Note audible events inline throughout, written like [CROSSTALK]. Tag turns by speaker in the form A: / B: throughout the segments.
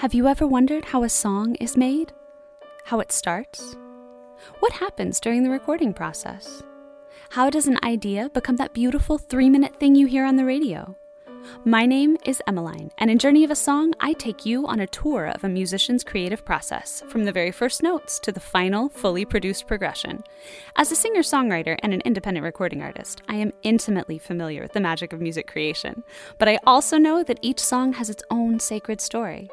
A: Have you ever wondered how a song is made? How it starts? What happens during the recording process? How does an idea become that beautiful three minute thing you hear on the radio? My name is Emmeline, and in Journey of a Song, I take you on a tour of a musician's creative process, from the very first notes to the final, fully produced progression. As a singer songwriter and an independent recording artist, I am intimately familiar with the magic of music creation, but I also know that each song has its own sacred story.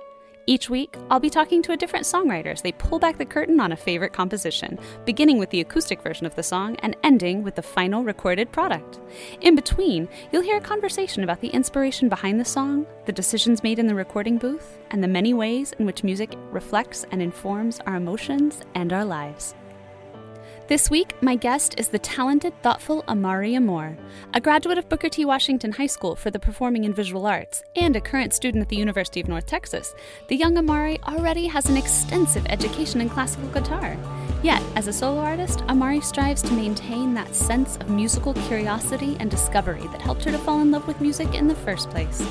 A: Each week, I'll be talking to a different songwriter as they pull back the curtain on a favorite composition, beginning with the acoustic version of the song and ending with the final recorded product. In between, you'll hear a conversation about the inspiration behind the song, the decisions made in the recording booth, and the many ways in which music reflects and informs our emotions and our lives. This week, my guest is the talented, thoughtful Amari Amor, a graduate of Booker T. Washington High School for the Performing and Visual Arts and a current student at the University of North Texas. The young Amari already has an extensive education in classical guitar. Yet, as a solo artist, Amari strives to maintain that sense of musical curiosity and discovery that helped her to fall in love with music in the first place.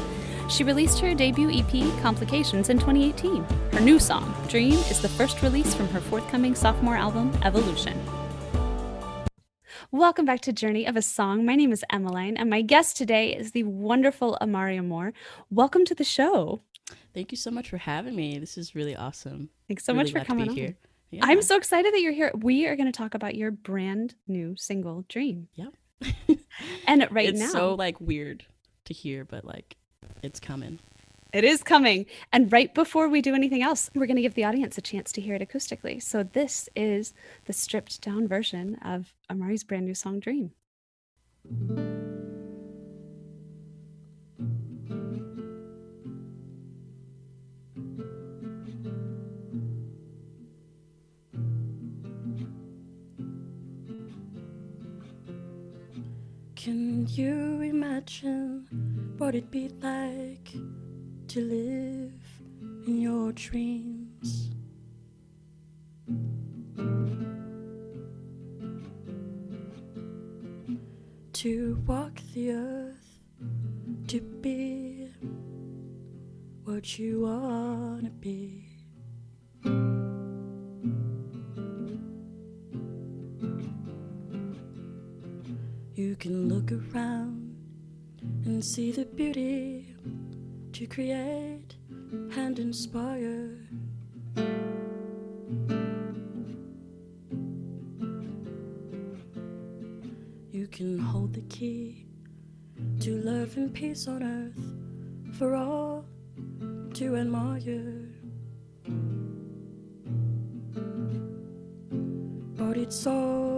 A: She released her debut EP, Complications, in 2018. Her new song, Dream, is the first release from her forthcoming sophomore album, Evolution. Welcome back to Journey of a Song. My name is Emmeline, and my guest today is the wonderful Amari Amor. Welcome to the show.
B: Thank you so much for having me. This is really awesome.
A: Thanks so
B: Really
A: much for coming
B: here. Yeah.
A: I'm so excited that you're here. We are going to talk about your brand new single, Dream.
B: Yep.
A: And right [LAUGHS] now.
B: it's
A: now,
B: so like weird to hear, but like it's coming.
A: It is coming. And right before we do anything else, we're going to give the audience a chance to hear it acoustically. So this is the stripped down version of Amari's brand new song, Dream.
B: Can you imagine what it'd be like to live in your dreams? To walk the earth, to be what you wanna be. You can look around and see the beauty to create and inspire. You can hold the key to love and peace on earth for all to admire. But it's all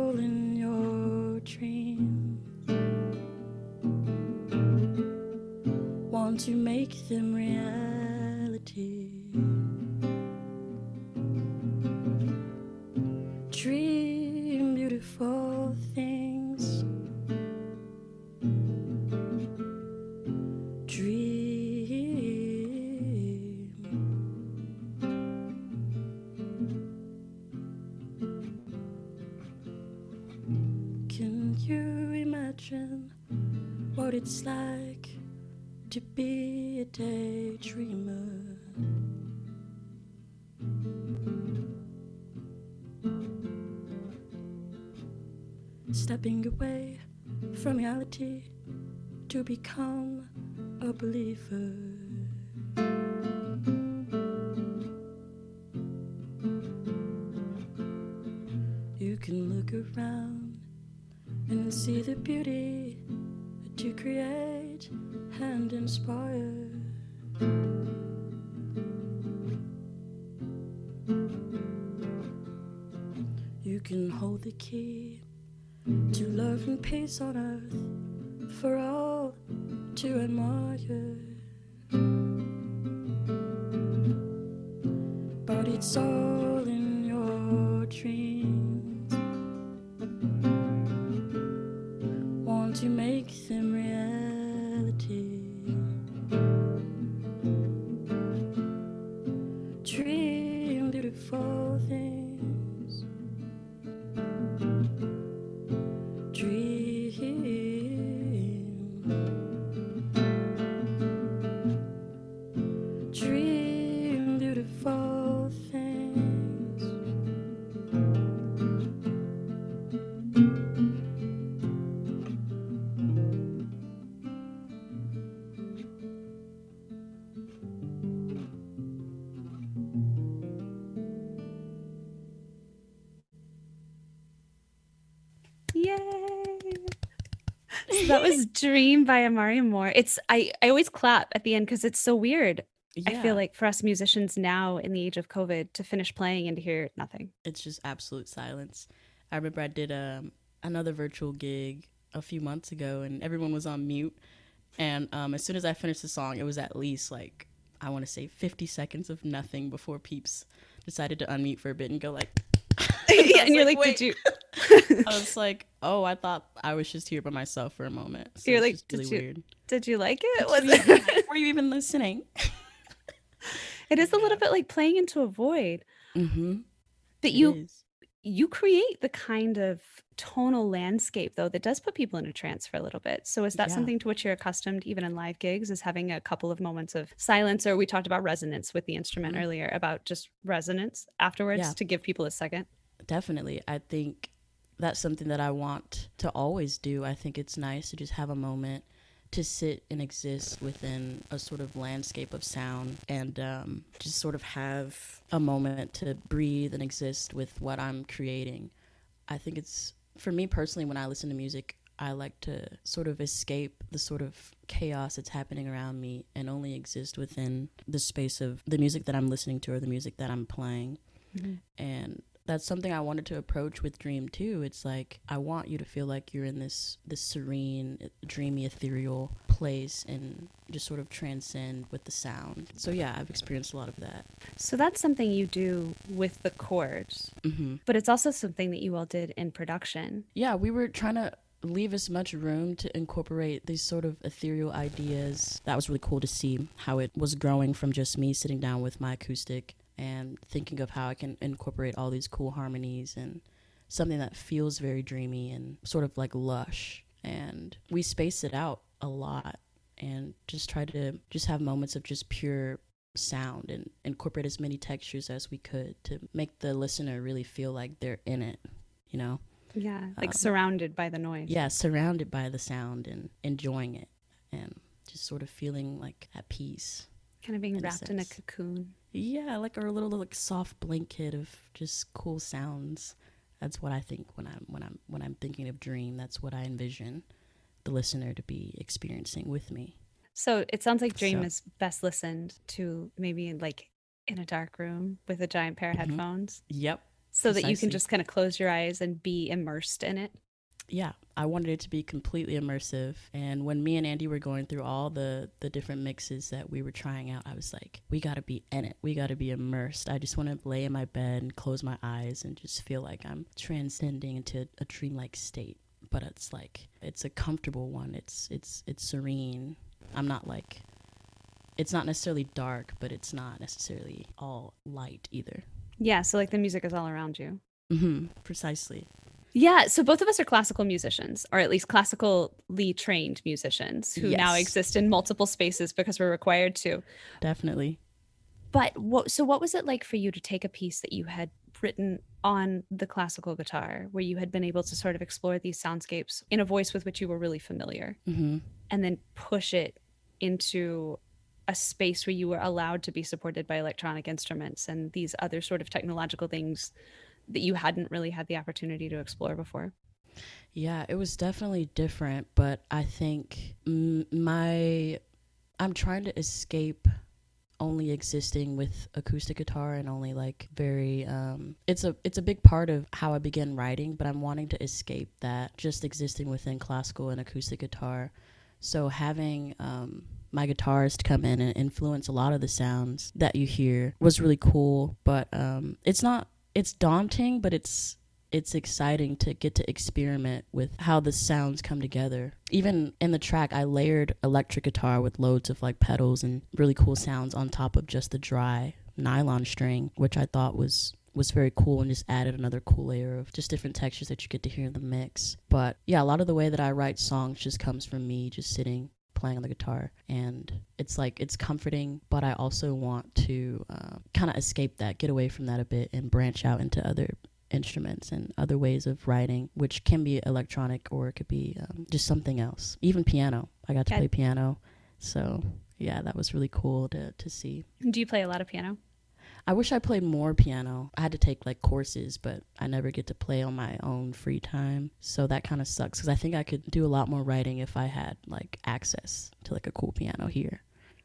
B: to become a believer. You can look around and see the beauty it's all
A: was Dream by Amari Amor. It's I I always clap at the end because it's so weird. Yeah. I feel like for us musicians now in the age of COVID to finish playing and to hear nothing.
C: It's just absolute silence. I remember I did um, another virtual gig a few months ago and everyone was on mute. And um, as soon as I finished the song, it was at least like, I want to say 50 seconds of nothing before Peeps decided to unmute for a bit and go like, [LAUGHS] [LAUGHS]
A: yeah, and you're like, like did you? [LAUGHS]
C: I was like, oh, I thought I was just here by myself for a moment.
A: So you're like, really did you? Weird. Did you like it? Was [LAUGHS] it?
C: Were you even listening?
A: it is a little bit like playing into a void.
C: Mm-hmm.
A: But you is. you create the kind of tonal landscape though that does put people in a trance for a little bit. So is that yeah. something to which you're accustomed even in live gigs is having a couple of moments of silence or we talked about resonance with the instrument mm-hmm. earlier about just resonance afterwards yeah. to give people a second?
C: Definitely. I think that's something that I want to always do. I think it's nice to just have a moment to sit and exist within a sort of landscape of sound and um, just sort of have a moment to breathe and exist with what I'm creating. I think it's, for me personally, when I listen to music, I like to sort of escape the sort of chaos that's happening around me and only exist within the space of the music that I'm listening to or the music that I'm playing. Mm-hmm. And that's something I wanted to approach with Dream too. It's like I want you to feel like you're in this this serene, dreamy, ethereal place and just sort of transcend with the sound. So yeah, I've experienced a lot of that.
A: So that's something you do with the chords,
C: mm-hmm.
A: but it's also something that you all did in production.
C: Yeah, we were trying to leave as much room to incorporate these sort of ethereal ideas. That was really cool to see how it was growing from just me sitting down with my acoustic and thinking of how I can incorporate all these cool harmonies and something that feels very dreamy and sort of like lush. And we space it out a lot and just try to just have moments of just pure sound and incorporate as many textures as we could to make the listener really feel like they're in it, you know?
A: Yeah, like um, surrounded by the noise.
C: Yeah, surrounded by the sound and enjoying it and just sort of feeling like at peace.
A: Kind of being in wrapped in a cocoon.
C: Yeah, like our little like soft blanket of just cool sounds. That's what I think when I'm when I'm when I'm thinking of dream. That's what I envision the listener to be experiencing with me.
A: So it sounds like Dream so. is best listened to maybe like in a dark room with a giant pair of mm-hmm. headphones.
C: Yep.
A: So precisely. that you can just kind of close your eyes and be immersed in it
C: yeah, I wanted it to be completely immersive. And when me and Andy were going through all the the different mixes that we were trying out, I was like, we got to be in it. We got to be immersed. I just want to lay in my bed and close my eyes and just feel like I'm transcending into a dreamlike state. But it's like it's a comfortable one. It's it's it's serene. I'm not like it's not necessarily dark, but it's not necessarily all light either.
A: Yeah, so like the music is all around you.
C: Mm-hmm, precisely.
A: Yeah, so both of us are classical musicians, or at least classically trained musicians who yes. now exist in multiple spaces because we're required to.
C: Definitely.
A: But what so what was it like for you to take a piece that you had written on the classical guitar where you had been able to sort of explore these soundscapes in a voice with which you were really familiar
C: mm-hmm.
A: and then push it into a space where you were allowed to be supported by electronic instruments and these other sort of technological things that you hadn't really had the opportunity to explore before?
C: Yeah, it was definitely different, but I think my I'm trying to escape only existing with acoustic guitar and only like very um it's a it's a big part of how I began writing, but I'm wanting to escape that just existing within classical and acoustic guitar. So having um my guitarist come in and influence a lot of the sounds that you hear was really cool, but um it's not it's daunting, but it's it's exciting to get to experiment with how the sounds come together. Even in the track, I layered electric guitar with loads of like pedals and really cool sounds on top of just the dry nylon string, which I thought was was very cool and just added another cool layer of just different textures that you get to hear in the mix. But yeah, a lot of the way that I write songs just comes from me just sitting playing on the guitar and it's like it's comforting but i also want to uh, kind of escape that get away from that a bit and branch out into other instruments and other ways of writing which can be electronic or it could be um, just something else. Even piano. I got to play piano. So yeah that was really cool to, to see.
A: Do you play a lot of piano
C: I wish I played more piano. I had to take like courses, but I never get to play on my own free time. So that kind of sucks because I think I could do a lot more writing if I had like access to like a cool piano here.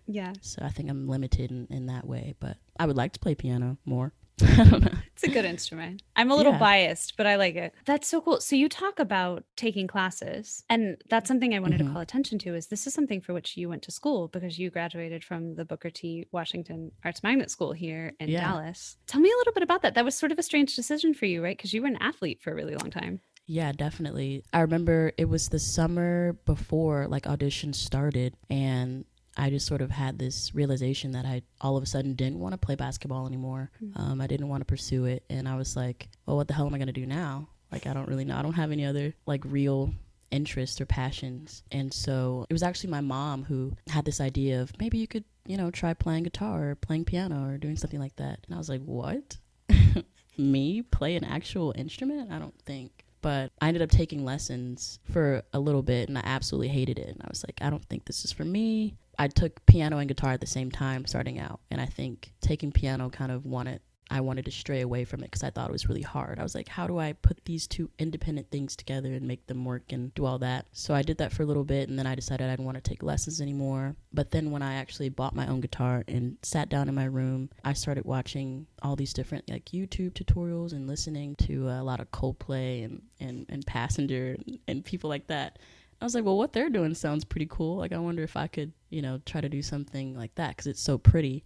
A: Yeah.
C: So I think I'm limited in, in that way, but I would like to play piano more. I don't know.
A: It's a good instrument. I'm a little
C: Yeah.
A: biased, but I like it. That's so cool. So you talk about taking classes, and that's something I wanted to
C: Mhm.
A: call attention to. Is this is something for which you went to school because you graduated from the Booker T. Washington Arts Magnet School here in
C: Yeah.
A: Dallas. Tell me a little bit about that. That was sort of a strange decision for you, right? Because you were an athlete for a really long time.
C: Yeah, definitely. I remember it was the summer before like auditions started and I just sort of had this realization that I all of a sudden didn't want to play basketball anymore. Um, I didn't want to pursue it and I was like, well, what the hell am I going to do now? Like I don't really know. I don't have any other like real interests or passions. And so it was actually my mom who had this idea of maybe you could, you know, try playing guitar or playing piano or doing something like that. And I was like, what? [LAUGHS] Me play an actual instrument? I don't think. But I ended up taking lessons for a little bit and I absolutely hated it. And I was like, I don't think this is for me. I took piano and guitar at the same time starting out. And I think taking piano kind of wanted I wanted to stray away from it because I thought it was really hard. I was like, how do I put these two independent things together and make them work and do all that? So I did that for a little bit and then I decided I didn't want to take lessons anymore. But then when I actually bought my own guitar and sat down in my room, I started watching all these different like YouTube tutorials and listening to a lot of Coldplay and, and, and Passenger and, and people like that. I was like, well, what they're doing sounds pretty cool. Like, I wonder if I could, you know, try to do something like that because it's so pretty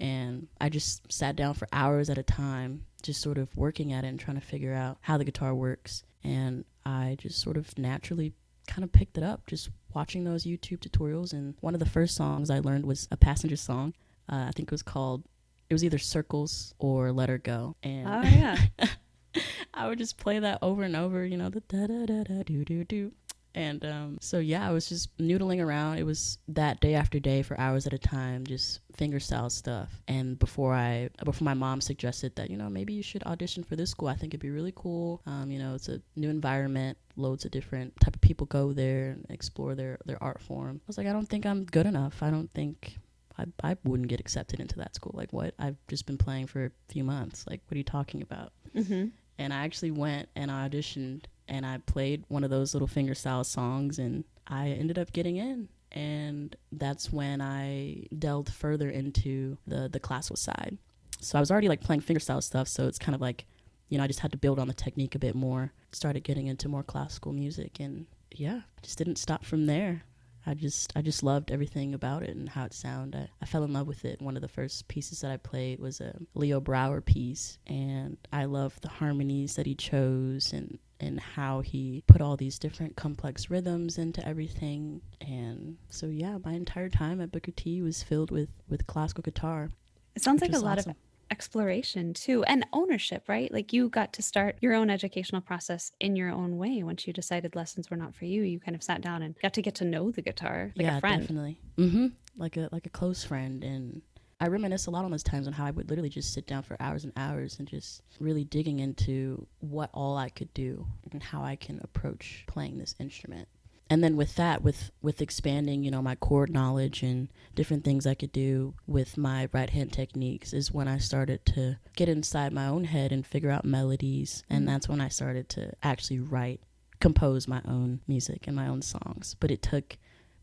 C: and I just sat down for hours at a time, just sort of working at it and trying to figure out how the guitar works. And I just sort of naturally kind of picked it up, just watching those YouTube tutorials. And one of the first songs I learned was a passenger song. Uh, I think it was called, it was either Circles or Let Her Go. And
A: Oh yeah. [LAUGHS]
C: I would just play that over and over, you know, the da da da da do do do. And um, so yeah, I was just noodling around. It was that day after day for hours at a time, just fingerstyle stuff. And before I, before my mom suggested that, you know, maybe you should audition for this school. I think it'd be really cool. Um, you know, it's a new environment. Loads of different type of people go there and explore their their art form. I was like, I don't think I'm good enough. I don't think I, I wouldn't get accepted into that school. Like, what? I've just been playing for a few months. Like, what are you talking about?
A: hmm
C: and I actually went and I auditioned and I played one of those little fingerstyle songs and I ended up getting in and that's when I delved further into the the classical side. So I was already like playing fingerstyle stuff, so it's kind of like you know, I just had to build on the technique a bit more. Started getting into more classical music and yeah, just didn't stop from there. I just I just loved everything about it and how it sounded. I, I fell in love with it. One of the first pieces that I played was a Leo Brouwer piece, and I loved the harmonies that he chose and and how he put all these different complex rhythms into everything. And so yeah, my entire time at Booker T was filled with with classical guitar.
A: It sounds like a lot
C: awesome.
A: of exploration too and ownership right like you got to start your own educational process in your own way once you decided lessons were not for you you kind of sat down and got to get to know the guitar like
C: yeah,
A: a friend
C: definitely. hmm Like a like a close friend, and I reminisce a lot on those times on how I would literally just sit down for hours and hours and just really digging into what all I could do and how I can approach playing this instrument. And then with that, with with expanding, you know, my chord knowledge and different things I could do with my right hand techniques is when I started to get inside my own head and figure out melodies, and mm-hmm. that's when I started to actually write, compose my own music and my own songs. But it took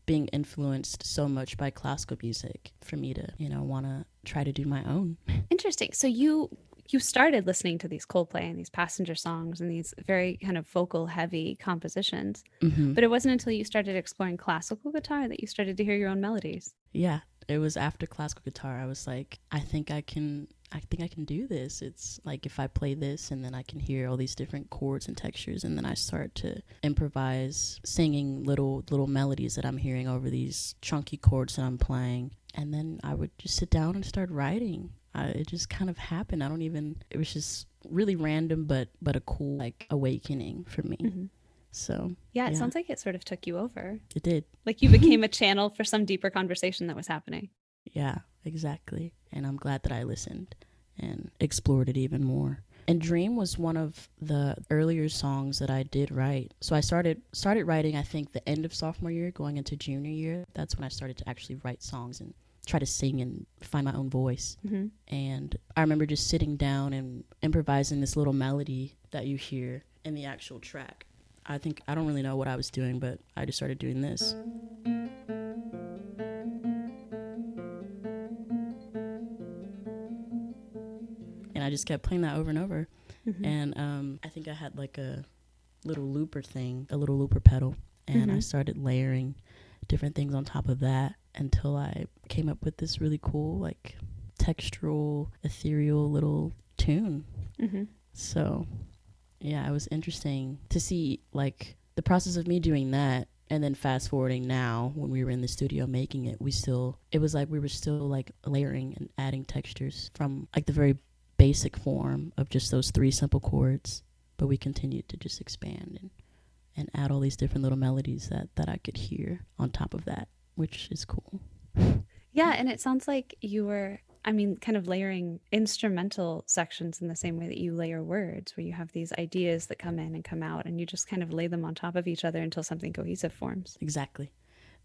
C: being influenced so much by classical music for me to, you know, want to try to do my own. [LAUGHS]
A: interesting so you you started listening to these coldplay and these passenger songs and these very kind of vocal heavy compositions
C: hmm
A: but it wasn't until you started exploring classical guitar that you started to hear your own melodies
C: Yeah, it was after classical guitar. I was like, I think I can. I think I can do this. It's like if I play this and then I can hear all these different chords and textures and then I start to improvise singing little little melodies that I'm hearing over these chunky chords that I'm playing and then I would just sit down and start writing. I, it just kind of happened. I don't even it was just really random but but a cool like awakening for me.
A: Mhm.
C: So,
A: yeah it
C: Yeah.
A: sounds like it sort of took you over
C: it did.
A: like you became [LAUGHS] a channel for some deeper conversation that was happening
C: Yeah, exactly. And I'm glad that I listened and explored it even more. And Dream was one of the earlier songs that I did write. So I started started writing I think the end of sophomore year going into junior year. That's when I started to actually write songs and try to sing and find my own voice.
A: Mm-hmm.
C: And I remember just sitting down and improvising this little melody that you hear in the actual track. I think I don't really know what I was doing, but I just started doing this. I just kept playing that over and over.
A: Mm-hmm.
C: And um, I think I had like a little looper thing, a little looper pedal. And I
A: Mhm.
C: started layering different things on top of that until I came up with this really cool, like textural, ethereal little tune.
A: Mm-hmm.
C: So, yeah, it was interesting to see like the process of me doing that and then fast forwarding now when we were in the studio making it, we still it was like we were still like layering and adding textures from like the very basic form of just those three simple chords, but we continued to just expand and and add all these different little melodies that that I could hear on top of that, which is cool.
A: Yeah, and it sounds like you were, I mean, kind of layering instrumental sections in the same way that you layer words, where you have these ideas that come in and come out, and you just kind of lay them on top of each other until something cohesive forms.
C: Exactly.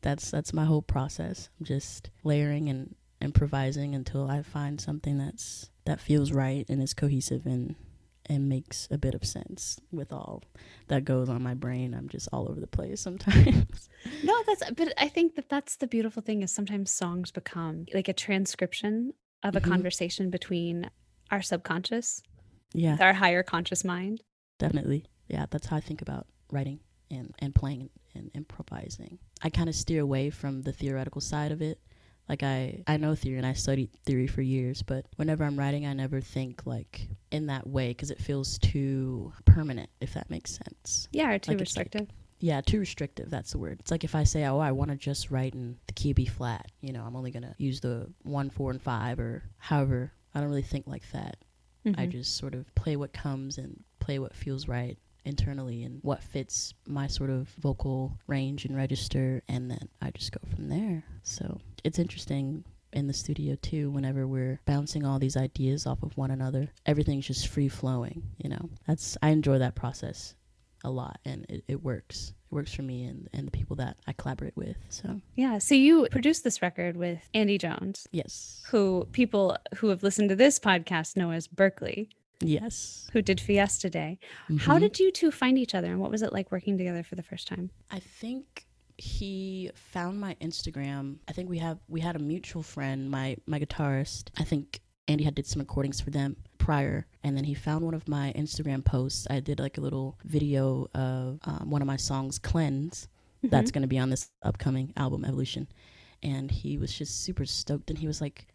C: That's that's my whole process. I'm just layering and improvising until I find something that's that feels right and is cohesive and and makes a bit of sense with all that goes on my brain. I'm just all over the place sometimes. [LAUGHS]
A: No, that's, but I think that that's the beautiful thing is sometimes songs become like a transcription of a
C: Mhm.
A: conversation between our subconscious,
C: yeah,
A: our higher conscious mind.
C: definitely. Yeah, that's how I think about writing and and playing and improvising. I kind of steer away from the theoretical side of it. Like I I know theory and I studied theory for years, but whenever I'm writing, I never think like in that way because it feels too permanent, if that makes sense.
A: Yeah, or too
C: Like it's like-
A: restrictive.
C: Yeah, too restrictive. That's the word. It's like if I say, "Oh, I want to just write in the key B flat," you know, I'm only gonna use the one, four, and five, or however. I don't really think like that. I
A: Mhm.
C: just sort of play what comes and play what feels right internally and what fits my sort of vocal range and register, and then I just go from there. So it's interesting in the studio too whenever we're bouncing all these ideas off of one another everything's just free flowing you know that's i enjoy that process a lot and it, it works it works for me and, and the people that i collaborate with so
A: Yeah. So you produced this record with Andy Jones,
C: yes
A: who people who have listened to this podcast know as Berkeley,
C: yes
A: who did Fiesta Day. How
C: Mhm.
A: did you two find each other and what was it like working together for the first time?
C: I think he found my Instagram. I think we have we had a mutual friend, my my guitarist. I think Andy had did some recordings for them prior, and then he found one of my Instagram posts. I did like a little video of um, one of my songs, "Cleanse," that's going to be on this upcoming album, Evolution. And he was just super stoked, and he was like,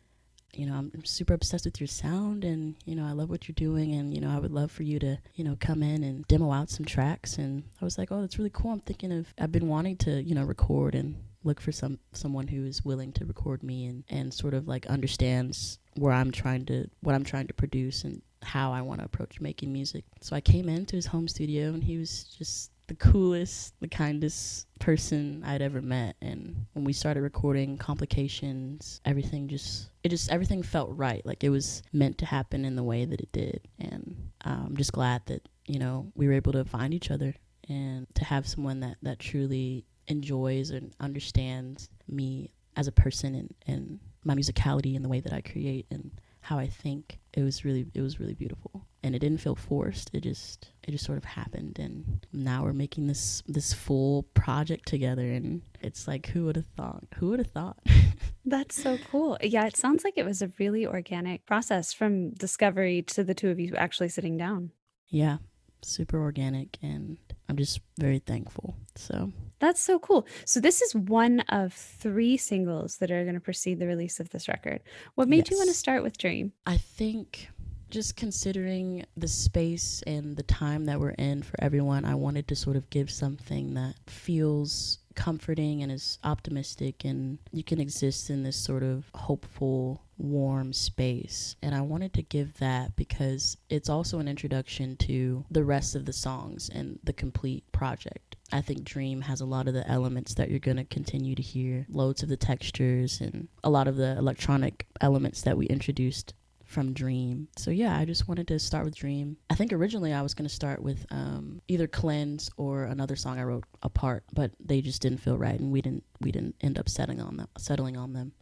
C: you know, I'm super obsessed with your sound, and you know, I love what you're doing, and you know, I would love for you to, you know, come in and demo out some tracks. And I was like, oh, that's really cool. I'm thinking of, I've been wanting to, you know, record and look for some someone who is willing to record me and and sort of like understands where I'm trying to what I'm trying to produce and how I want to approach making music. So I came into his home studio and he was just the coolest, the kindest person I'd ever met. And when we started recording complications, everything just it just everything felt right. Like it was meant to happen in the way that it did. And uh, I'm just glad that, you know, we were able to find each other and to have someone that, that truly enjoys and understands me as a person and, and my musicality and the way that I create and how I think. It was really it was really beautiful. And it didn't feel forced. It just it just sort of happened and now we're making this this full project together and it's like who would have thought? Who would have thought? [LAUGHS]
A: That's so cool. Yeah, it sounds like it was a really organic process from discovery to the two of you actually sitting down.
C: yeah. Super organic and I'm just very thankful. So
A: That's so cool. So this is one of three singles that are going to precede the release of this record. What made you want to start with Dream?
C: I think just considering the space and the time that we're in for everyone, I wanted to sort of give something that feels comforting and is optimistic and you can exist in this sort of hopeful warm space. And i wanted to give that because it's also an introduction to the rest of the songs and the complete project. I think dream has a lot of the elements that you're going to continue to hear. Loads of the textures and a lot of the electronic elements that we introduced from Dream. So yeah, I just wanted to start with Dream. I think originally I was going to start with um, either Cleanse or another song I wrote apart, but they just didn't feel right, and we didn't we didn't end up settling on them. Settling on them.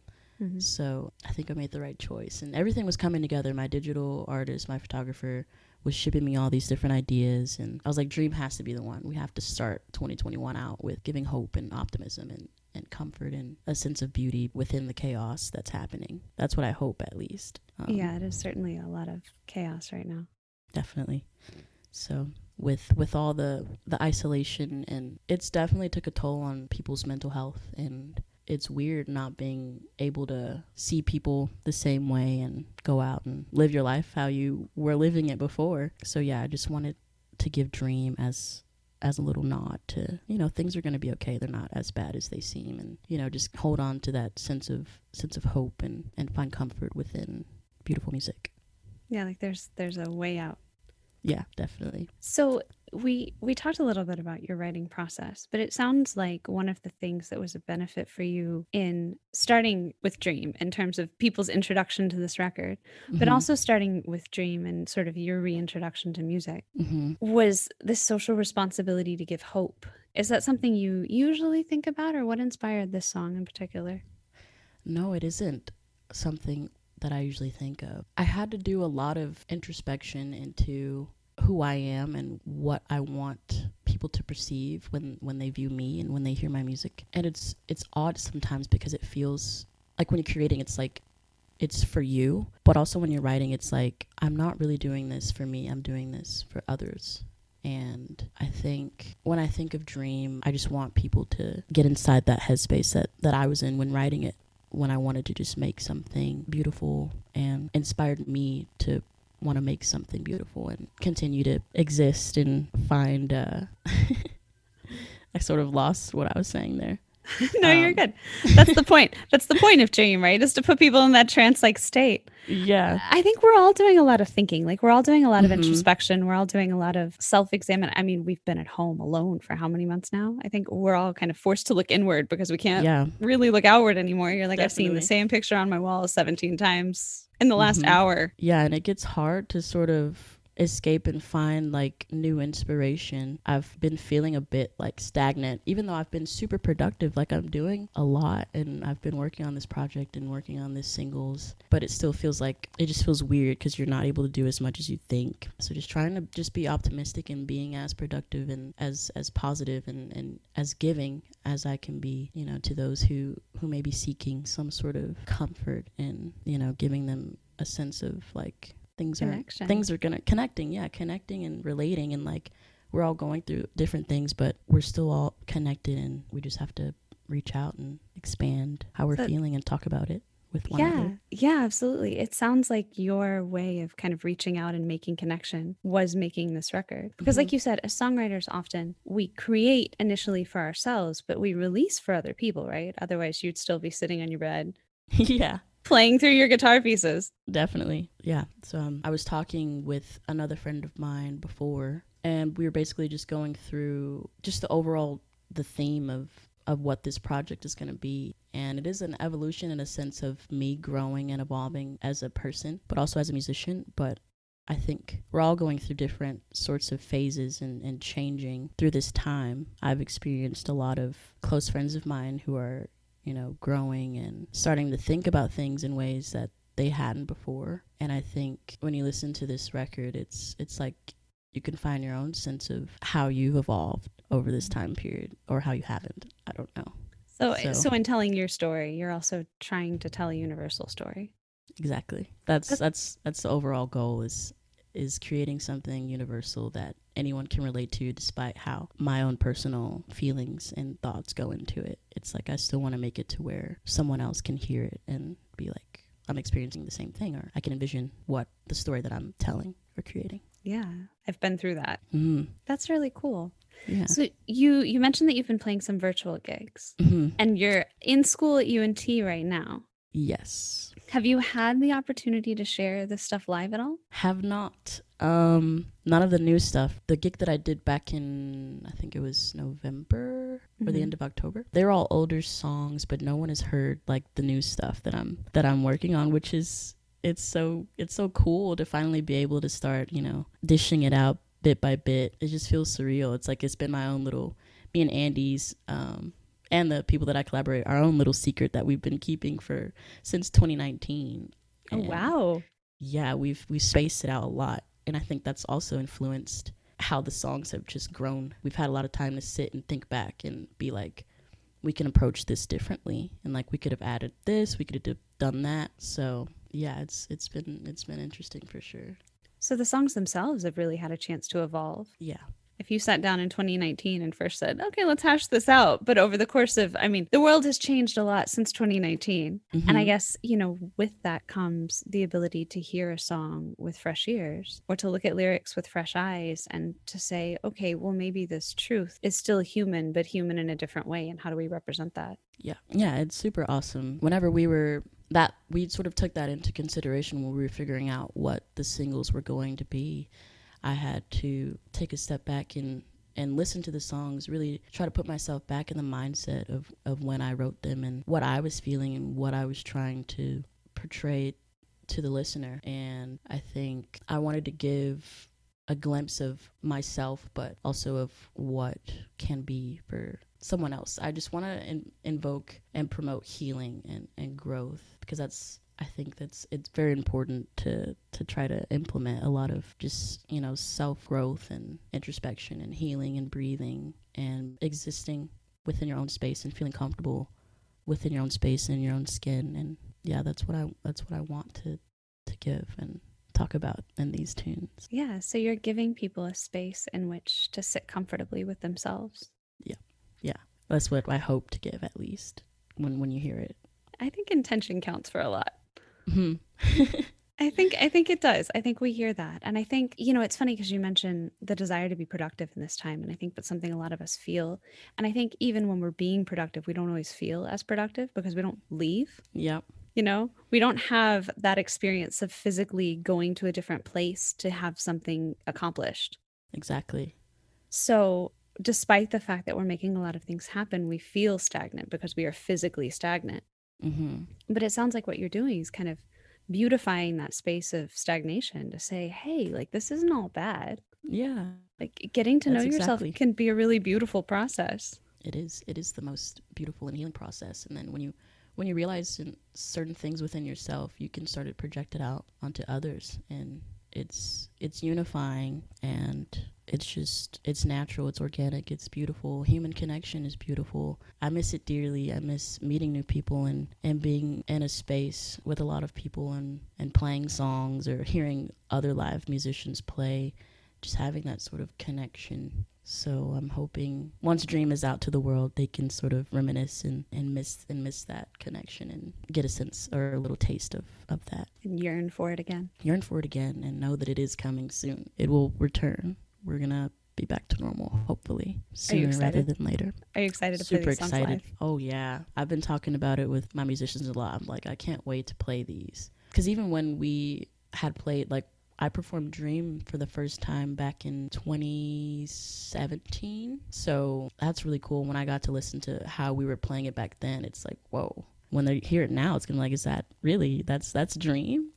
A: Mhm.
C: So I think I made the right choice. And everything was coming together. My digital artist, my photographer was shipping me all these different ideas. And I was like, Dream has to be the one. We have to start 2021 out with giving hope and optimism and, and comfort and a sense of beauty within the chaos that's happening. That's what I hope, at least. Um,
A: yeah, it is certainly a lot of chaos right now.
C: definitely. So with with all the the isolation and it's definitely took a toll on people's mental health and it's weird not being able to see people the same way and go out and live your life how you were living it before. So yeah, I just wanted to give Dream as as a little nod to you know things are going to be okay. They're not as bad as they seem. And you know just hold on to that sense of sense of hope and and find comfort within beautiful music.
A: Yeah, like there's there's a way out.
C: yeah definitely.
A: So we we talked a little bit about your writing process, but it sounds like one of the things that was a benefit for you in starting with Dream in terms of people's introduction to this record, but
C: Mhm.
A: also starting with Dream and sort of your reintroduction to music
C: Mhm.
A: was this social responsibility to give hope. Is that something you usually think about or what inspired this song in particular?
C: No, it isn't something that I usually think of. I had to do a lot of introspection into who I am and what I want people to perceive when when they view me and when they hear my music. And it's it's odd sometimes because it feels like when you're creating it's like it's for you, but also when you're writing it's like I'm not really doing this for me. I'm doing this for others. And I think when I think of Dream, I just want people to get inside that headspace that, that I was in when writing it when I wanted to just make something beautiful and inspired me to want to make something beautiful and continue to exist and find uh [LAUGHS] I sort of lost what I was saying there. [LAUGHS]
A: no, you're
C: Um,
A: good. That's the [LAUGHS] point. That's the point of Dream, right? Is to put people in that trance like state.
C: Yeah.
A: I think we're all doing a lot of thinking. Like we're all doing a lot of
C: Mhm.
A: introspection. We're all doing a lot of self-examine. I mean, we've been at home alone for how many months now? I think we're all kind of forced to look inward because we can't
C: Yeah.
A: really look outward anymore. You're like, I've seen the same picture on my wall 17 times in the last
C: Mhm.
A: hour.
C: Yeah, and it gets hard to sort of escape and find like new inspiration. I've been feeling a bit like stagnant, even though I've been super productive. Like I'm doing a lot and I've been working on this project and working on this singles, but it still feels like it just feels weird because you're not able to do as much as you think. So just trying to just be optimistic and being as productive and as as positive and, and as giving as I can be, you know, to those who who may be seeking some sort of comfort and, you know, giving them a sense of like things
A: Connection.
C: are things are gonna connecting yeah connecting and relating and like we're all going through different things but we're still all connected and we just have to reach out and expand how we're
A: So-
C: feeling and talk about it with one
A: Yeah,
C: another
A: yeah, absolutely. It sounds like your way of kind of reaching out and making connection was making this record. Because, like
C: Mhm.
A: you said, as songwriters, often we create initially for ourselves, but we release for other people, right? Otherwise, you'd still be sitting on your bed [LAUGHS]
C: yeah
A: playing through your guitar pieces.
C: Definitely. Yeah. So um, I was talking with another friend of mine before, and we were basically just going through just the overall the theme of of what this project is going to be. And it is an evolution in a sense of me growing and evolving as a person, but also as a musician. But I think we're all going through different sorts of phases and, and changing through this time. I've experienced a lot of close friends of mine who are, you know, growing and starting to think about things in ways that they hadn't before. And I think when you listen to this record, it's it's like you can find your own sense of how you've evolved over this time period or how you haven't. I don't know.
A: So, so,
C: So-
A: in telling your story, you're also trying to tell a universal story.
C: Exactly. That's
A: That's-
C: that's that's the overall goal is is creating something universal that anyone can relate to despite how my own personal feelings and thoughts go into it. It's like I still want to make it to where someone else can hear it and be like I'm experiencing the same thing or I can envision what the story that I'm telling or creating.
A: Yeah, I've been through that.
C: Mhm.
A: That's really cool.
C: Yeah.
A: So you you mentioned that you've been playing some virtual gigs,
C: Mhm.
A: and you're in school at UNT right now.
C: Yes.
A: Have you had the opportunity to share this stuff live at all?
C: Have not. Um, none of the new stuff. The gig that I did back in, I think it was November or the
A: Mhm.
C: end of October. They're all older songs, but no one has heard like the new stuff that I'm that I'm working on, which is it's so it's so cool to finally be able to start, you know, dishing it out bit by bit. It just feels surreal. It's like it's been my own little me and Andy's um and the people that I collaborate, our own little secret that we've been keeping for since 2019.
A: Oh wow.
C: Yeah, we've we spaced it out a lot, and I think that's also influenced how the songs have just grown. We've had a lot of time to sit and think back and be like, we can approach this differently, and like we could have added this, we could have done that. So yeah, it's it's been it's been interesting for sure.
A: So the songs themselves have really had a chance to evolve.
C: Yeah.
A: If you sat down in 2019 and first said, "Okay, let's hash this out," but over the course of, I mean, the world has changed a lot since 2019, and I
C: Mhm.
A: guess you know, with that comes the ability to hear a song with fresh ears, or to look at lyrics with fresh eyes, and to say, "Okay, well, maybe this truth is still human, but human in a different way, and how do we represent that?"
C: Yeah, yeah, it's super awesome. Whenever we were that, we sort of took that into consideration when we were figuring out what the singles were going to be. I had to take a step back and and listen to the songs, really try to put myself back in the mindset of of when I wrote them and what I was feeling and what I was trying to portray to the listener. And I think I wanted to give a glimpse of myself, but also of what can be for someone else. I just want to in- invoke and promote healing and, and growth because that's I think that's it's very important to to try to implement a lot of just you know self growth and introspection and healing and breathing and existing within your own space and feeling comfortable within your own space and your own skin and yeah that's what I that's what I want to to give and talk about in these tunes.
A: Yeah, so you're giving people a space in which to sit comfortably with themselves. Yeah. Yeah.
C: That's what I hope to give at least when when you hear it.
A: I think intention counts for a lot.
C: Hmm [LAUGHS]
A: I think I think it does. I think we hear that. And I think, you know, it's funny because you mentioned the desire to be productive in this time. And I think that's something a lot of us feel. And I think even when we're being productive, we don't always feel as productive because we don't leave.
C: yep.
A: You know, we don't have that experience of physically going to a different place to have something accomplished.
C: Exactly.
A: So, despite the fact that we're making a lot of things happen, we feel stagnant because we are physically stagnant.
C: Hmm
A: But it sounds like what you're doing is kind of beautifying that space of stagnation to say, hey, like this isn't all bad.
C: Yeah.
A: Like getting to know yourself
C: exactly-
A: can be a really beautiful process.
C: it is it is the most beautiful and healing process and then when you when you realize certain things within yourself you can start to project it out onto others and it's it's unifying and it's just it's natural it's organic it's beautiful. Human connection is beautiful. I miss it dearly. I miss meeting new people and and being in a space with a lot of people and and playing songs or hearing other live musicians play. Just having that sort of connection so I'm hoping once Dream is out to the world, they can sort of reminisce and, and miss and miss that connection and get a sense or a little taste of, of that.
A: And yearn for it again.
C: Yearn for it again and know that it is coming soon. It will return. We're gonna be back to normal, hopefully. Sooner rather than later.
A: Are you excited to play
C: Super
A: these songs
C: excited.
A: live?
C: Oh yeah. I've been talking about it with my musicians a lot. I'm like, I can't wait to play these. Because even when we had played like I performed Dream for the first time back in 2017. So that's really cool. When I got to listen to how we were playing it back then, it's like, whoa. When they hear it now, it's gonna be like, is that really? That's that's Dream.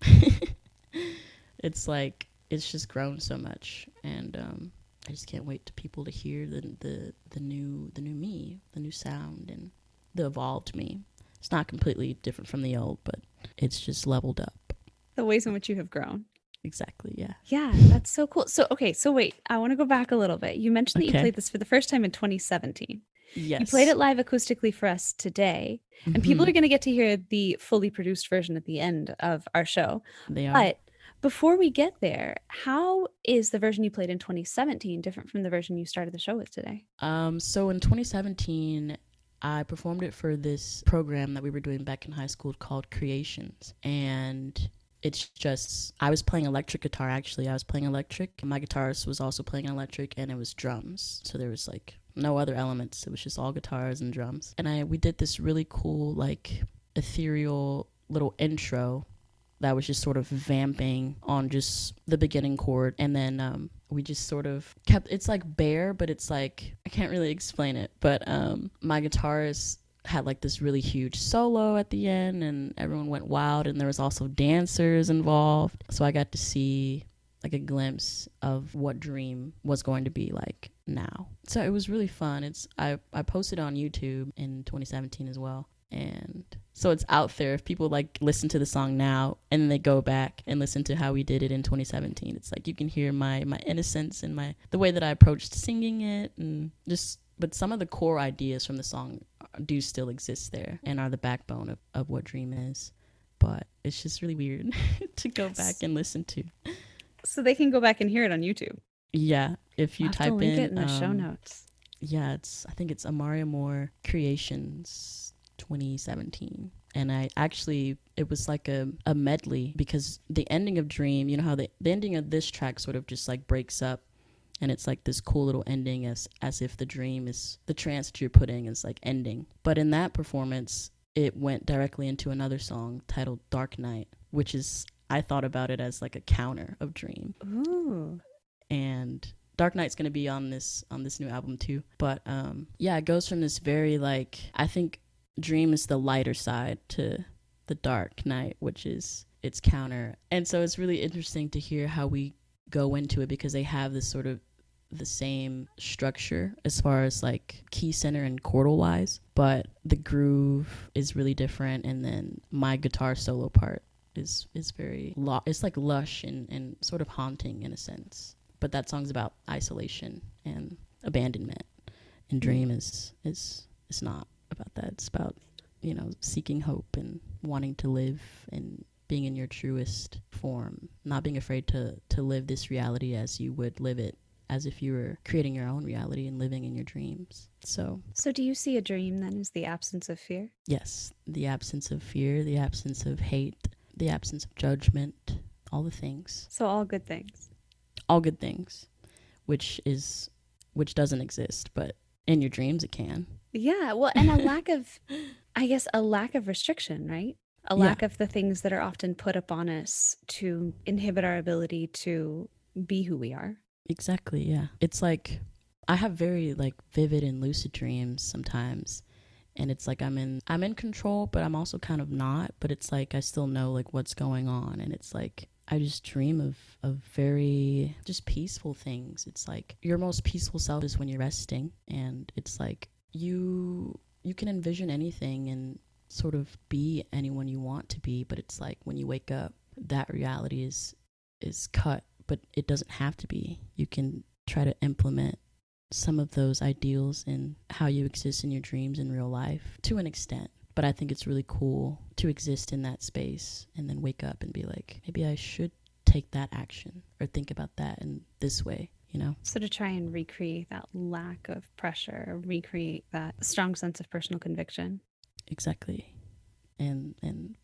C: [LAUGHS] it's like it's just grown so much, and um, I just can't wait to people to hear the the the new the new me, the new sound, and the evolved me. It's not completely different from the old, but it's just leveled up.
A: The ways in which you have grown.
C: Exactly. Yeah.
A: Yeah, that's so cool. So, okay, so wait, I want to go back a little bit. You mentioned that you played this for the first time in 2017.
C: Yes.
A: You played it live acoustically for us today, and people are
C: Mhm.
A: going to get to hear the fully produced version at the end of our show.
C: They are.
A: But before we get there, how is the version you played in 2017 different from the version you started the show with today?
C: Um, so in 2017, I performed it for this program that we were doing back in high school called Creations. And it's just, I was playing electric guitar actually. I was playing electric. My guitarist was also playing electric, and it was drums. So there was like no other elements. It was just all guitars and drums. And I we did this really cool, like, ethereal little intro that was just sort of vamping on just the beginning chord and then um, we just sort of kept it's like bare but it's like i can't really explain it but um, my guitarist had like this really huge solo at the end and everyone went wild and there was also dancers involved so i got to see like a glimpse of what dream was going to be like now. So it was really fun. It's I I posted on YouTube in 2017 as well. And so it's out there if people like listen to the song now and then they go back and listen to how we did it in 2017. It's like you can hear my my innocence and my the way that I approached singing it and just but some of the core ideas from the song do still exist there and are the backbone of, of what dream is but it's just really weird [LAUGHS] to go back and listen to
A: so they can go back and hear it on YouTube.
C: Yeah, if you
A: I'll
C: type in
A: it in the show
C: um,
A: notes.
C: Yeah, it's I think it's Amari Amor Creations 2017. And I actually it was like a, a medley because the ending of Dream, you know how the, the ending of this track sort of just like breaks up and it's like this cool little ending as as if the dream is the trance that you're putting is like ending. But in that performance, it went directly into another song titled Dark Night, which is I thought about it as like a counter of Dream
A: Ooh.
C: and Dark Knight's gonna be on this on this new album too. But um, yeah, it goes from this very like I think Dream is the lighter side to the Dark night which is its counter. And so it's really interesting to hear how we go into it because they have this sort of the same structure as far as like key center and chordal wise, but the groove is really different and then my guitar solo part is is very lo- it's like lush and, and sort of haunting in a sense. But that song's about isolation and abandonment and dream is is is not about that. It's about you know seeking hope and wanting to live and being in your truest form not being afraid to to live this reality as you would live it as if you were creating your own reality and living in your dreams so
A: So do you see a dream then as the absence of fear?
C: yes the absence of fear the absence of hate the absence of judgment all the things
A: So all good things.
C: all good things which is which doesn't exist but in your dreams it can
A: Yeah, well, and a lack of, [LAUGHS] I guess, a lack of restriction, right? A
C: Yeah.
A: lack of the things that are often put upon us to inhibit our ability to be who we are.
C: Exactly yeah. It's like i have very like vivid and lucid dreams sometimes and it's like i'm in i'm in control but i'm also kind of not but it's like i still know like what's going on and it's like i just dream of of very just peaceful things. It's like your most peaceful self is when you're resting and it's like you you can envision anything and sort of be anyone you want to be but it's like when you wake up that reality is is cut but it doesn't have to be. You can try to implement some of those ideals in how you exist in your dreams in real life to an extent. But i think it's really cool to exist in that space and then wake up and be like maybe i should take that action or think about that in this way you know?
A: So to try and recreate that lack of pressure, recreate that strong sense of personal conviction.
C: exactly. And and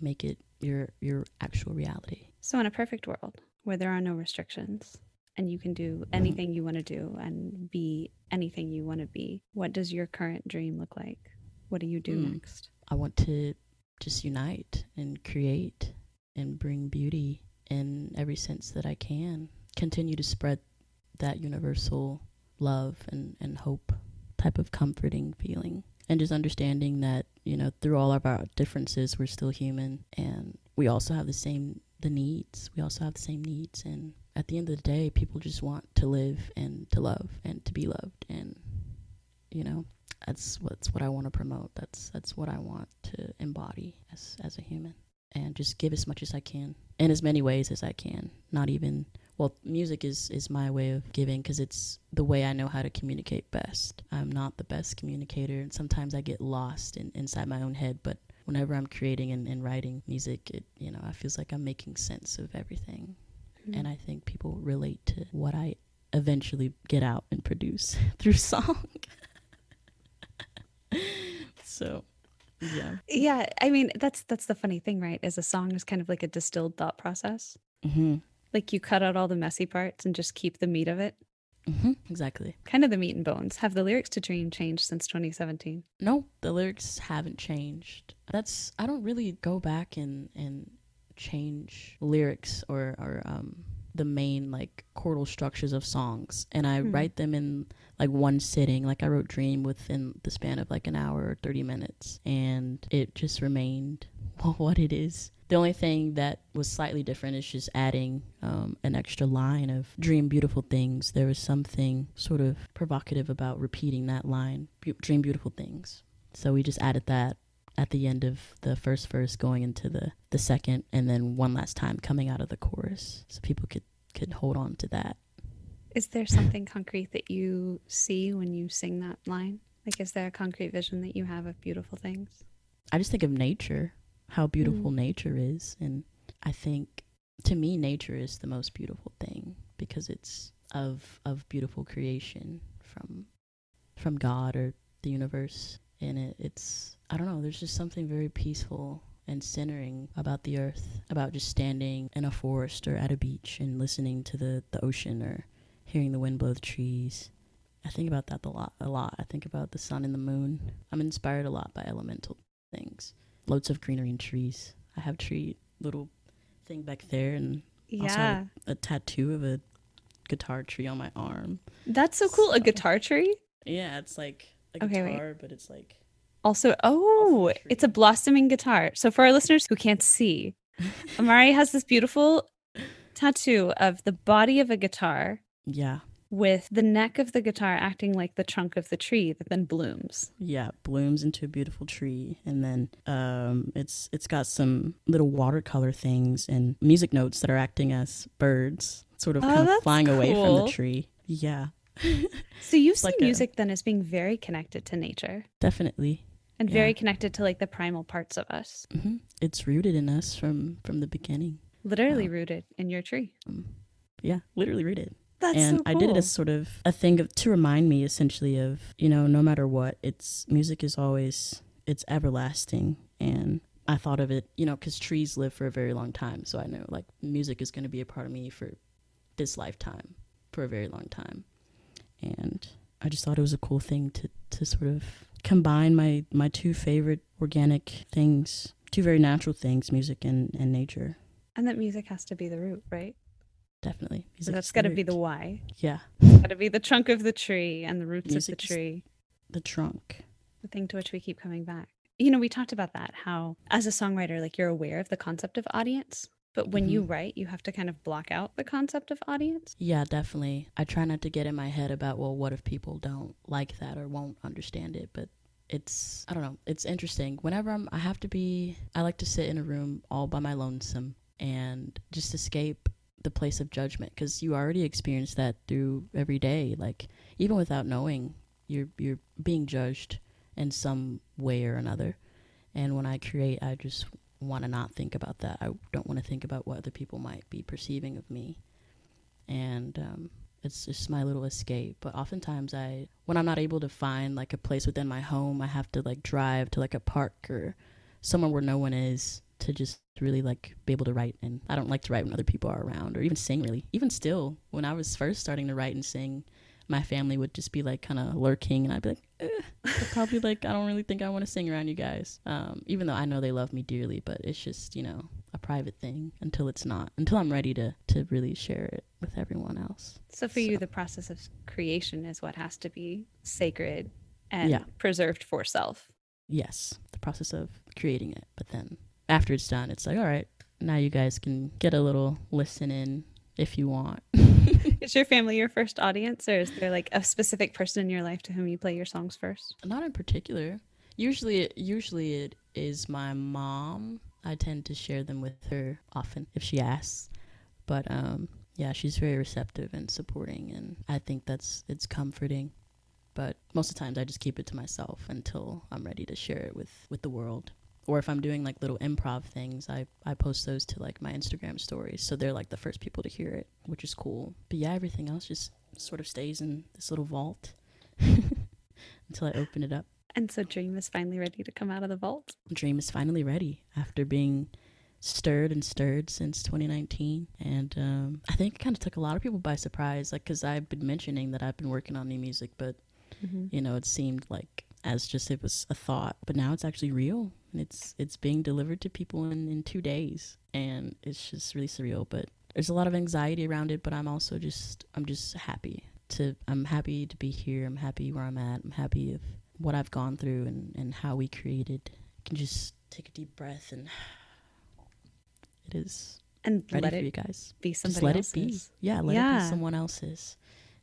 C: make it your your actual reality.
A: So in a perfect world where there are no restrictions and you can do anything you want to do and be anything you want to be, what does your current dream look like? What do you do
C: Hmm.
A: next?
C: I want to just unite and create and bring beauty in every sense that I can. Continue to spread that universal love and, and hope type of comforting feeling. And just understanding that, you know, through all of our differences, we're still human and we also have the same the needs. We also have the same needs and at the end of the day, people just want to live and to love and to be loved and you know, that's what's what I want to promote. That's that's what I want to embody as as a human, and just give as much as I can in as many ways as I can. Not even well, music is is my way of giving because it's the way I know how to communicate best. I'm not the best communicator, and sometimes I get lost in, inside my own head. But whenever I'm creating and, and writing music, it you know I feels like I'm making sense of everything, and I think people relate to what I eventually get out and produce [LAUGHS] through song. [LAUGHS] so, yeah.
A: Yeah, I mean that's that's the funny thing, right? Is a song is kind of like a distilled thought process.
C: hmm
A: Like you cut out all the messy parts and just keep the meat of it.
C: Hmm Exactly.
A: Kind of the meat and bones. Have the lyrics to Dream changed since 2017?
C: No, the lyrics haven't changed. That's I don't really go back and and change lyrics or or um the main like chordal structures of songs and I
A: Hmm.
C: write them in like one sitting like I wrote Dream within the span of like an hour or 30 minutes and it just remained [LAUGHS] what it is. The only thing that was slightly different is just adding um, an extra line of dream beautiful things. There was something sort of provocative about repeating that line, dream beautiful things. So we just added that at the end of the first verse going into the, the second and then one last time coming out of the chorus so people could, could hold on to that.
A: Is there something concrete that you see when you sing that line? Like, is there a concrete vision that you have of beautiful things?
C: I just think of nature, how beautiful mm. nature is. And I think to me, nature is the most beautiful thing because it's of, of beautiful creation from, from God or the universe. And it, it's, I don't know, there's just something very peaceful and centering about the earth, about just standing in a forest or at a beach and listening to the, the ocean or hearing the wind blow the trees I think about that a lot. A lot. I think about the sun and the moon. I'm inspired a lot by elemental things. Loads of greenery and trees. I have tree little thing back there, and yeah, a, a tattoo of a guitar tree on my arm.
A: That's so cool. So, a guitar tree.
C: Yeah, it's like a okay, guitar, wait. but it's like
A: also oh, a it's a blossoming guitar. So for our listeners who can't see, [LAUGHS] Amari has this beautiful tattoo of the body of a guitar.
C: Yeah
A: with the neck of the guitar acting like the trunk of the tree that then blooms.
C: Yeah, blooms into a beautiful tree, and then um, it's it's got some little watercolor things and music notes that are acting as birds, sort of oh, kind of flying cool. away from the tree. Yeah. [LAUGHS]
A: so you see like music a, then as being very connected to nature.
C: Definitely.
A: And yeah. very connected to like the primal parts of us.
C: Mm-hmm. It's rooted in us from from the beginning.
A: Literally rooted in your tree. Um,
C: yeah, literally rooted.
A: That's
C: and
A: so cool.
C: I did it as sort of a thing of to remind me essentially of you know no matter what it's music is always it's everlasting. And I thought of it you know because trees live for a very long time. So I know like music is going to be a part of me for this lifetime for a very long time. And I just thought it was a cool thing to to sort of combine my my two favorite organic things two very natural things music and and nature.
A: And that music has to be the root right
C: definitely.
A: so that's got to be the why.
C: Yeah.
A: got to be the trunk of the tree and the roots Music of the tree.
C: The trunk.
A: The thing to which we keep coming back. You know, we talked about that how as a songwriter like you're aware of the concept of audience, but when mm-hmm. you write, you have to kind of block out the concept of audience.
C: Yeah, definitely. I try not to get in my head about, well, what if people don't like that or won't understand it, but it's I don't know, it's interesting. Whenever I'm I have to be I like to sit in a room all by my lonesome and just escape the place of judgment because you already experience that through every day. Like even without knowing you're you're being judged in some way or another. And when i create i just want to not think about that. I don't want to think about what other people might be perceiving of me. And um, it's just my little escape. But oftentimes i when i'm not able to find like a place within my home i have to like drive to like a park or somewhere where no one is to just really like be able to write and I don't like to write when other people are around or even sing really. Even still, when I was first starting to write and sing, my family would just be like kind of lurking and I'd be like, eh. probably like I don't really think I want to sing around you guys. Um, even though I know they love me dearly, but it's just, you know, a private thing until it's not. Until I'm ready to to really share it with everyone else.
A: So for so. you the process of creation is what has to be sacred and yeah. preserved for self.
C: Yes, the process of creating it, but then after it's done, it's like, all right, now you guys can get a little listen in if you want. [LAUGHS]
A: is your family your first audience, or is there like a specific person in your life to whom you play your songs first?
C: Not in particular. Usually, usually it is my mom. I tend to share them with her often if she asks. But um, yeah, she's very receptive and supporting, and I think that's it's comforting. But most of the times, I just keep it to myself until I'm ready to share it with with the world or if I'm doing like little improv things, I, I post those to like my Instagram stories. So they're like the first people to hear it, which is cool. But yeah, everything else just sort of stays in this little vault [LAUGHS] until I open it up.
A: And so Dream is finally ready to come out of the vault?
C: Dream is finally ready after being stirred and stirred since 2019. And um, I think it kind of took a lot of people by surprise, like, because I've been mentioning that I've been working on new music, but, mm-hmm. you know, it seemed like as just it was a thought, but now it's actually real and it's it's being delivered to people in, in two days and it's just really surreal but there's a lot of anxiety around it but i'm also just i'm just happy to i'm happy to be here i'm happy where i'm at i'm happy of what i've gone through and, and how we created I can just take a deep breath and it is
A: And
C: ready
A: let
C: for
A: it
C: you guys.
A: be
C: Just
A: somebody
C: let
A: else's.
C: it be. Yeah, let it be someone else's.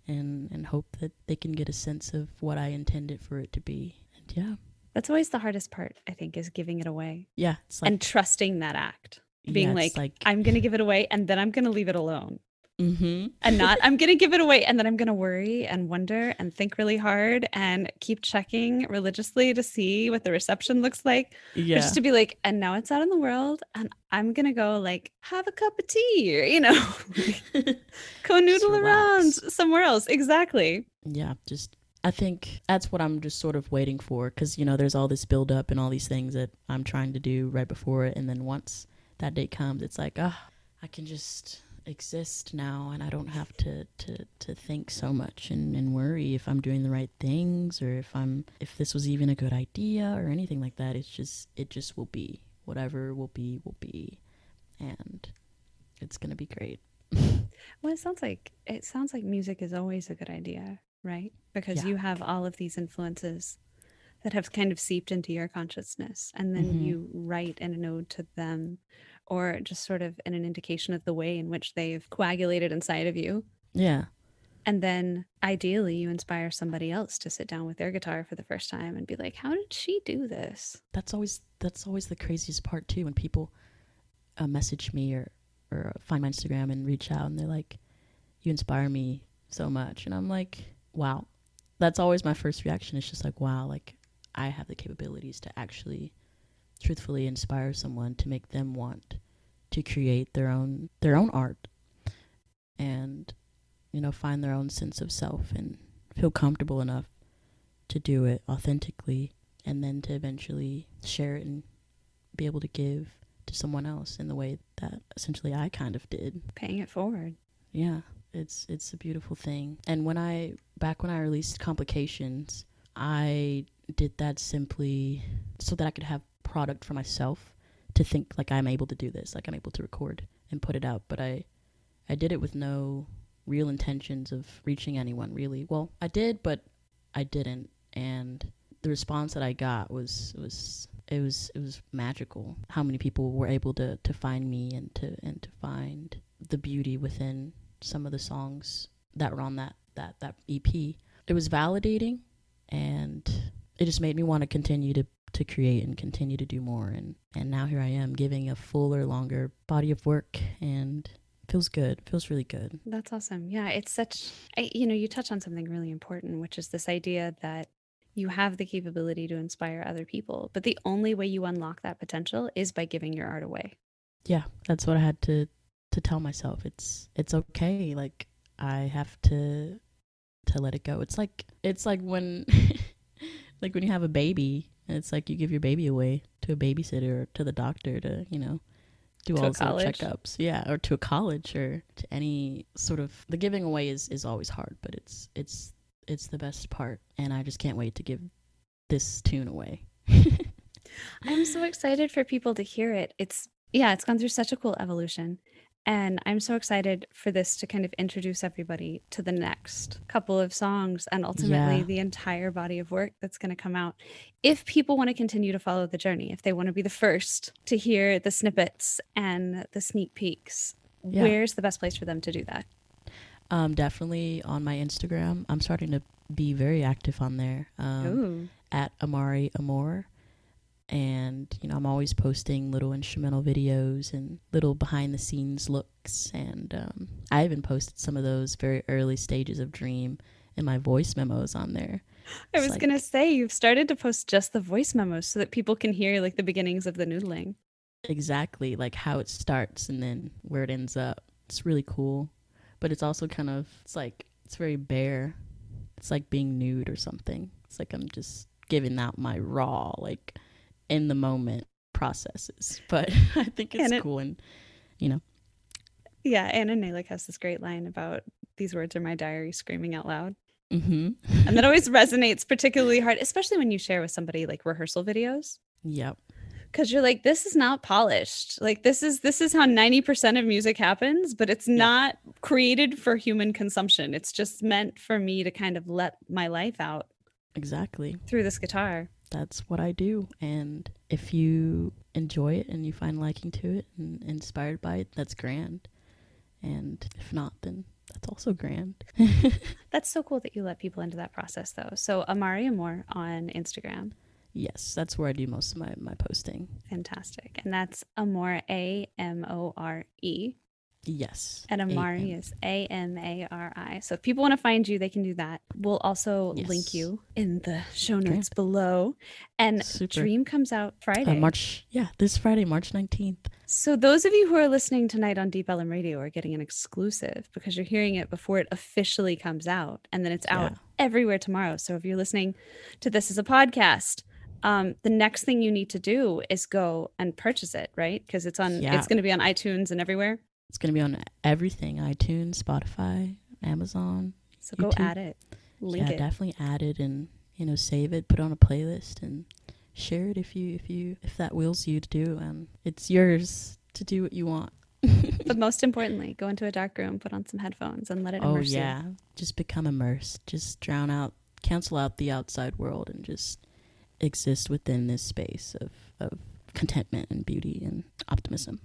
C: And and hope that they can get a sense of what I intended for it to be. And yeah.
A: That's always the hardest part, I think, is giving it away
C: Yeah. It's like
A: and trusting that act. Being
C: yeah,
A: like,
C: like
A: I'm going to give it away and then I'm going to leave it alone.
C: mm-hmm.
A: And not, [LAUGHS] I'm going to give it away and then I'm going to worry and wonder and think really hard and keep checking religiously to see what the reception looks like.
C: Yeah.
A: just to be like, and now it's out in the world and I'm going to go like, have a cup of tea or, you know, [LAUGHS] go [LAUGHS] noodle around somewhere else. Exactly.
C: yeah just i think that's what i'm just sort of waiting for because you know there's all this build up and all these things that i'm trying to do right before it. And then once that date comes it's like ah i can just exist now and i don't have to to to think so much and, and worry if i'm doing the right things or if i'm if this was even a good idea or anything like that. It's just it just will be. Whatever will be will be. And it's gonna be great. [LAUGHS]
A: Well, it sounds like it sounds like music is always a good idea, right? Because
C: Yeah.
A: you have all of these influences that have kind of seeped into your consciousness, and then
C: Mhm.
A: you write in an ode to them, or just sort of in an indication of the way in which they've coagulated inside of you.
C: yeah
A: And then ideally, you inspire somebody else to sit down with their guitar for the first time and be like, "How did she do this?"
C: that's always that's always the craziest part too when people uh, message me or or find my Instagram and reach out and they're like, "You inspire me so much," and I'm like, "Wow." That's always my first reaction. It's just like, "Wow!" Like I have the capabilities to actually, truthfully inspire someone to make them want to create their own their own art, and you know find their own sense of self and feel comfortable enough to do it authentically and then to eventually share it and be able to give to someone else in the way that essentially I kind of did.
A: Paying it forward.
C: Yeah, it's it's a beautiful thing. And when I back when I released Complications, I did that simply so that I could have product for myself to think like I'm able to do this, like I'm able to record and put it out, but I I did it with no real intentions of reaching anyone really. Well, I did, but I didn't and the response that I got was was it was it was magical how many people were able to to find me and to and to find the beauty within some of the songs that were on that that that EP. It was validating and it just made me want to continue to to create and continue to do more and and now here I am giving a fuller longer body of work and feels good feels really good
A: That's awesome. Yeah, it's such, I, you know, you touch on something really important, which is this idea that you have the capability to inspire other people, but the only way you unlock that potential is by giving your art away.
C: yeah that's what i had to to tell myself it's it's okay like i have to to let it go. It's like it's like when [LAUGHS] like when you have a baby and it's like you give your baby away to a babysitter or to the doctor to you know do
A: To
C: all
A: a
C: those little checkups. Yeah or to a college or to any sort of the giving away is is always hard but it's it's it's the best part. And i just can't wait to give this tune away. [LAUGHS]
A: I'm so excited for people to hear it. It's, yeah, it's gone through such a cool evolution. And I'm so excited for this to kind of introduce everybody to the next couple of songs and ultimately
C: Yeah.
A: the entire body of work that's going to come out. If people want to continue to follow the journey, if they want to be the first to hear the snippets and the sneak peeks,
C: Yeah.
A: where's the best place for them to do that?
C: um definitely on my instagram i'm starting to be very active on there um at Amari Amor. And, you know, I'm always posting little instrumental videos and little behind the scenes looks. And um, I even posted some of those very early stages of Dream in my voice memos on there.
A: I
C: It's
A: was
C: like-
A: going to say, you've started to post just the voice memos so that people can hear like the beginnings of the noodling.
C: Exactly like how it starts and then where it ends up. It's really cool. But it's also kind of, it's like, it's very bare. It's like being nude or something. It's like I'm just giving out my raw, like in the moment processes. [LAUGHS] But I think it's
A: And it-
C: cool and you know,
A: Yeah, Anna Nalick has this great line about these words are my diary screaming out loud.
C: mm-hmm.
A: And that always [LAUGHS] resonates particularly hard, especially when you share with somebody like rehearsal videos.
C: yep,
A: Cause you're like, this is not polished. Like this is this is how 90% of music happens, but it's
C: Yeah.
A: not created for human consumption. It's just meant for me to kind of let my life out
C: exactly.
A: through this guitar.
C: That's what I do. And if you enjoy it and you find liking to it and inspired by it, that's grand. And if not, then that's also grand. [LAUGHS]
A: That's so cool that you let people into that process, though. So, Amari Amore on Instagram.
C: yes, that's where I do most of my, my posting.
A: Fantastic. And that's Amore, A M O R E.
C: Yes.
A: And Amari
C: A-M.
A: is A M A R I. So if people want to find you, they can do that. We'll also link you in the show notes below. And
C: Super.
A: Dream comes out Friday.
C: Uh, March, yeah, this Friday, March 19th.
A: So those of you who are listening tonight on Deep Ellum Radio are getting an exclusive because you're hearing it before it officially comes out, and then it's out
C: Yeah.
A: everywhere tomorrow. So if you're listening to this as a podcast, um, the next thing you need to do is go and purchase it, right? Because it's on.
C: Yeah.
A: It's going to be on iTunes and everywhere.
C: It's going to be on everything iTunes, Spotify, Amazon.
A: So go
C: YouTube.
A: add it, link
C: yeah,
A: it.
C: definitely add it and, you know, save it, put it on a playlist and share it if you if you if that wills you to do and it's yours to do what you want. [LAUGHS]
A: But most importantly, go into a dark room, put on some headphones, and let it
C: oh
A: immerse you.
C: yeah. Just become immersed. Just drown out cancel out the outside world and just exist within this space of, of contentment and beauty and optimism.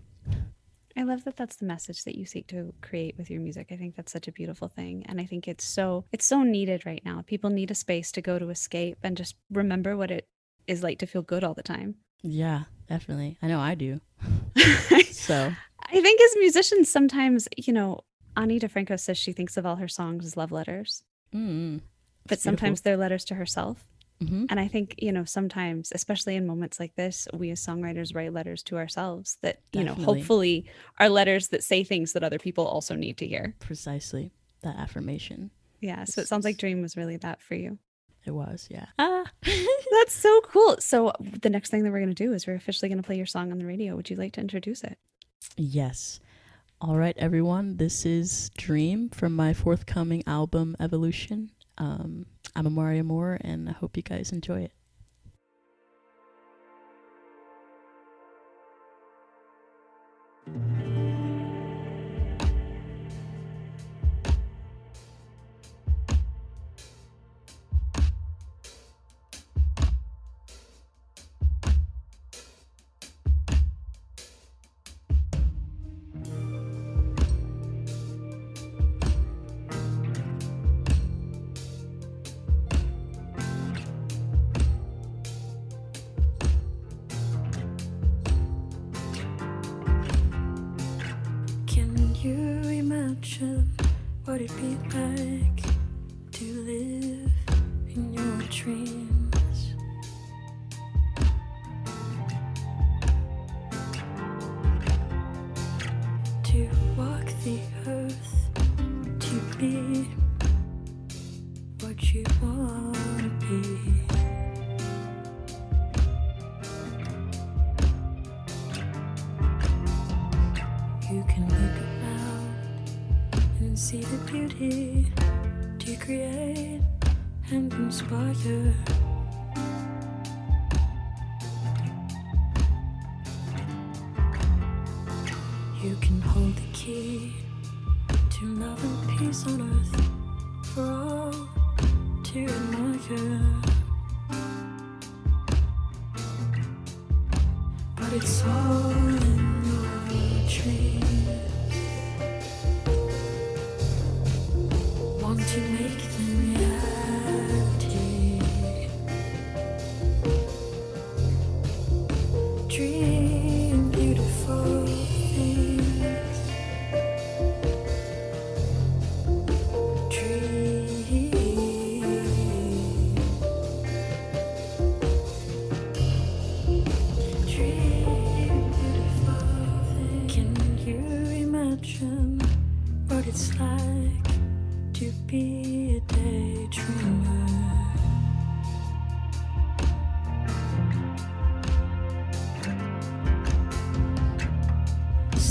A: I love that that's the message that you seek to create with your music. I think that's such a beautiful thing and I think it's so it's so needed right now. People need a space to go to escape and just remember what it is like to feel good all the time.
C: Yeah, definitely. I know I do. [LAUGHS] So I
A: think as musicians sometimes, you know, Ani DiFranco says she thinks of all her songs as love letters,
C: mm,
A: but sometimes they're letters to herself.
C: Hmm
A: And I think, you know, sometimes, especially in moments like this, we as songwriters write letters to ourselves that, you know, hopefully are letters that say things that other people also need to hear.
C: precisely that affirmation.
A: Yeah. So it sounds like Dream was really that for you.
C: It was, yeah. Ah. [LAUGHS]
A: That's so cool. So the next thing that we're going to do is we're officially going to play your song on the radio. Would you like to introduce it?
C: yes. All right, everyone. This is Dream from my forthcoming album, Evolution. Um, I'm Amari Amor, and I hope you guys enjoy it.
B: To live in your dreams?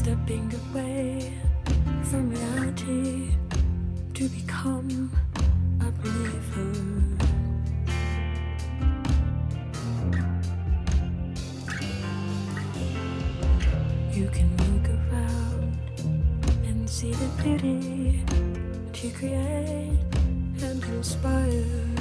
B: Stepping away from reality to become a believer. You can look around and see the beauty to create and inspire.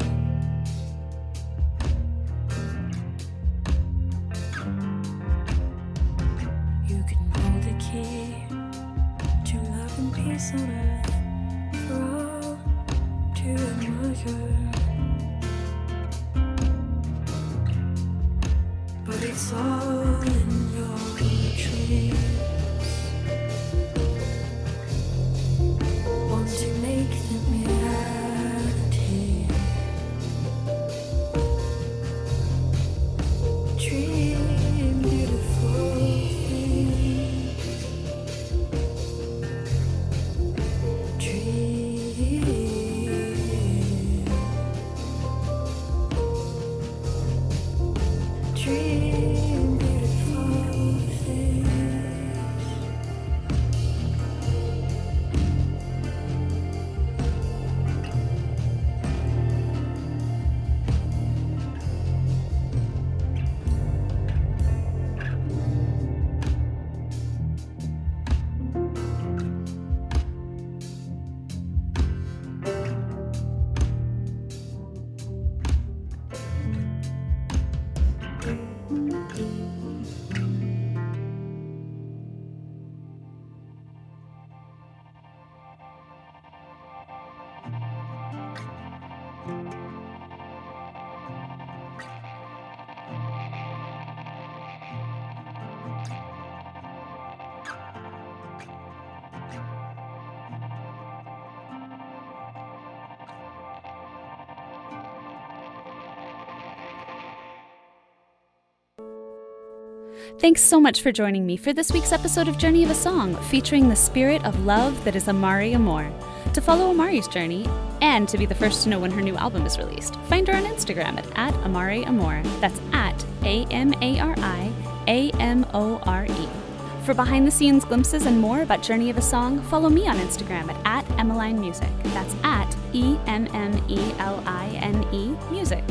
A: Thanks so much for joining me for this week's episode of Journey of a Song, featuring the spirit of love that is Amari Amor. To follow Amari's journey and to be the first to know when her new album is released, find her on Instagram at, at Amari Amor. That's at A M A R I A M O R E. For behind the scenes glimpses and more about Journey of a Song, follow me on Instagram at, at Emmeline Music. That's at E M M E L I N E Music.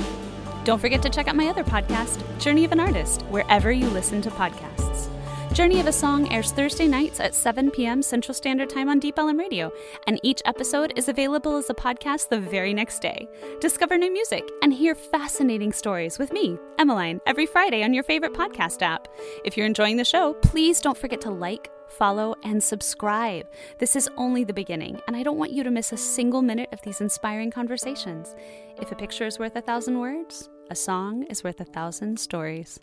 A: Don't forget to check out my other podcast, Journey of an Artist, wherever you listen to podcasts. Journey of a Song airs Thursday nights at 7 p.m. Central Standard Time on Deep Ellum Radio, and each episode is available as a podcast the very next day. Discover new music and hear fascinating stories with me, Emmeline, every Friday on your favorite podcast app. If you're enjoying the show, please don't forget to like, follow, and subscribe. This is only the beginning, and I don't want you to miss a single minute of these inspiring conversations. If a picture is worth a thousand words, a song is worth a thousand stories.